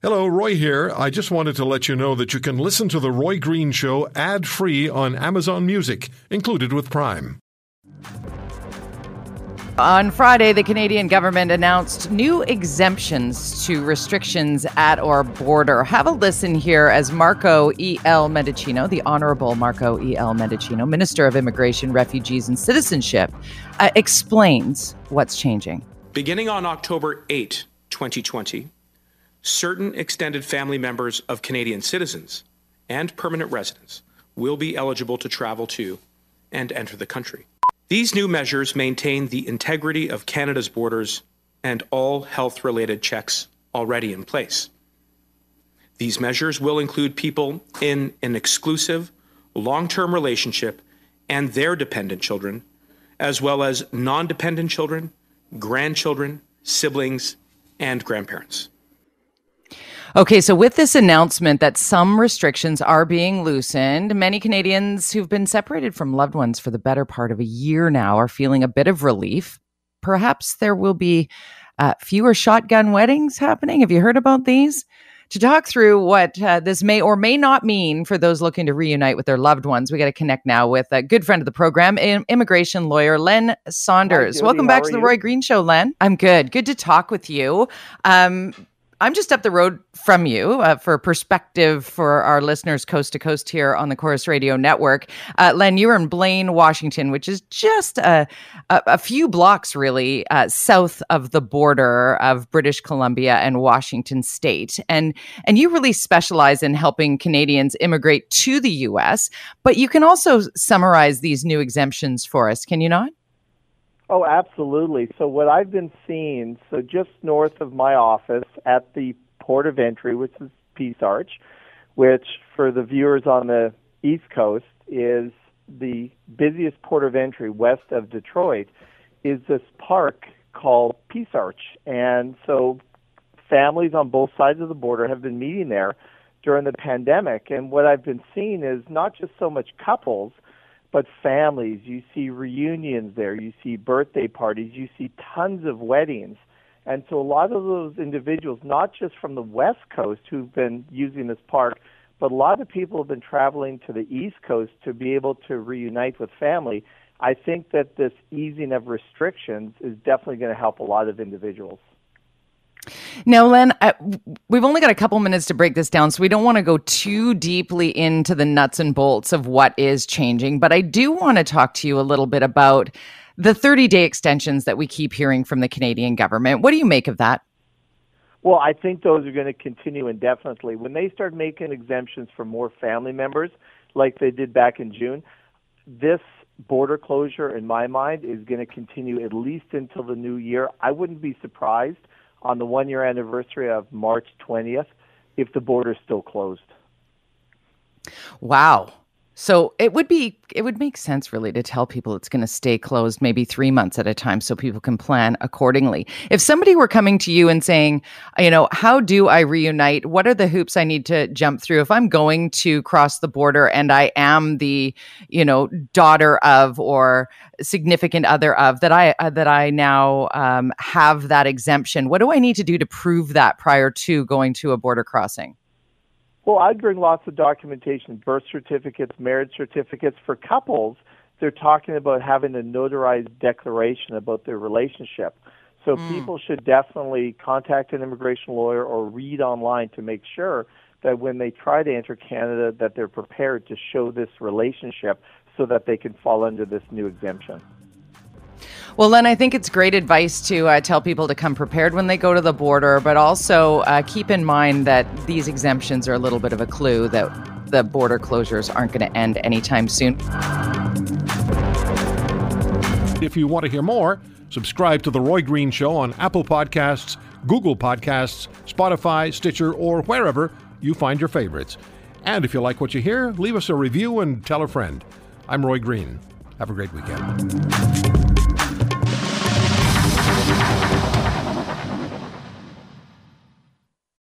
Hello, Roy here. I just wanted to let you know that you can listen to The Roy Green Show ad free on Amazon Music, included with Prime. On Friday, the Canadian government announced new exemptions to restrictions at our border. Have a listen here as Marco E.L. Mendicino, the Honorable Marco E.L. Mendicino, Minister of Immigration, Refugees and Citizenship, uh, explains what's changing. Beginning on October 8, 2020, certain extended family members of Canadian citizens and permanent residents will be eligible to travel to and enter the country. These new measures maintain the integrity of Canada's borders and all health related checks already in place. These measures will include people in an exclusive, long term relationship and their dependent children, as well as non dependent children, grandchildren, siblings, and grandparents. Okay, so with this announcement that some restrictions are being loosened, many Canadians who've been separated from loved ones for the better part of a year now are feeling a bit of relief. Perhaps there will be uh, fewer shotgun weddings happening. Have you heard about these? To talk through what uh, this may or may not mean for those looking to reunite with their loved ones, we got to connect now with a good friend of the program, immigration lawyer Len Saunders. Hi, Welcome back to the you? Roy Green Show, Len. I'm good. Good to talk with you. Um, I'm just up the road from you uh, for perspective for our listeners coast to coast here on the Corus Radio Network. Uh, Len, you're in Blaine, Washington, which is just a, a, a few blocks really uh, south of the border of British Columbia and Washington State, and and you really specialize in helping Canadians immigrate to the U.S. But you can also summarize these new exemptions for us, can you not? Oh, absolutely. So what I've been seeing, so just north of my office at the port of entry, which is Peace Arch, which for the viewers on the East Coast is the busiest port of entry west of Detroit, is this park called Peace Arch. And so families on both sides of the border have been meeting there during the pandemic. And what I've been seeing is not just so much couples – but families. You see reunions there. You see birthday parties. You see tons of weddings. And so a lot of those individuals, not just from the West Coast who've been using this park, but a lot of people have been traveling to the East Coast to be able to reunite with family. I think that this easing of restrictions is definitely going to help a lot of individuals. Now, Len, uh, we've only got a couple minutes to break this down, so we don't want to go too deeply into the nuts and bolts of what is changing. But I do want to talk to you a little bit about the 30 day extensions that we keep hearing from the Canadian government. What do you make of that? Well, I think those are going to continue indefinitely. When they start making exemptions for more family members, like they did back in June, this border closure, in my mind, is going to continue at least until the new year. I wouldn't be surprised on the one year anniversary of March 20th if the border is still closed. Wow. So it would be it would make sense really to tell people it's going to stay closed maybe 3 months at a time so people can plan accordingly. If somebody were coming to you and saying, you know, how do I reunite? What are the hoops I need to jump through if I'm going to cross the border and I am the, you know, daughter of or significant other of that I uh, that I now um, have that exemption. What do I need to do to prove that prior to going to a border crossing? Well, I'd bring lots of documentation, birth certificates, marriage certificates. For couples, they're talking about having a notarized declaration about their relationship. So mm. people should definitely contact an immigration lawyer or read online to make sure that when they try to enter Canada that they're prepared to show this relationship so that they can fall under this new exemption. Well, Len, I think it's great advice to uh, tell people to come prepared when they go to the border, but also uh, keep in mind that these exemptions are a little bit of a clue that the border closures aren't going to end anytime soon. If you want to hear more, subscribe to The Roy Green Show on Apple Podcasts, Google Podcasts, Spotify, Stitcher, or wherever you find your favorites. And if you like what you hear, leave us a review and tell a friend. I'm Roy Green. Have a great weekend. ハハハハ!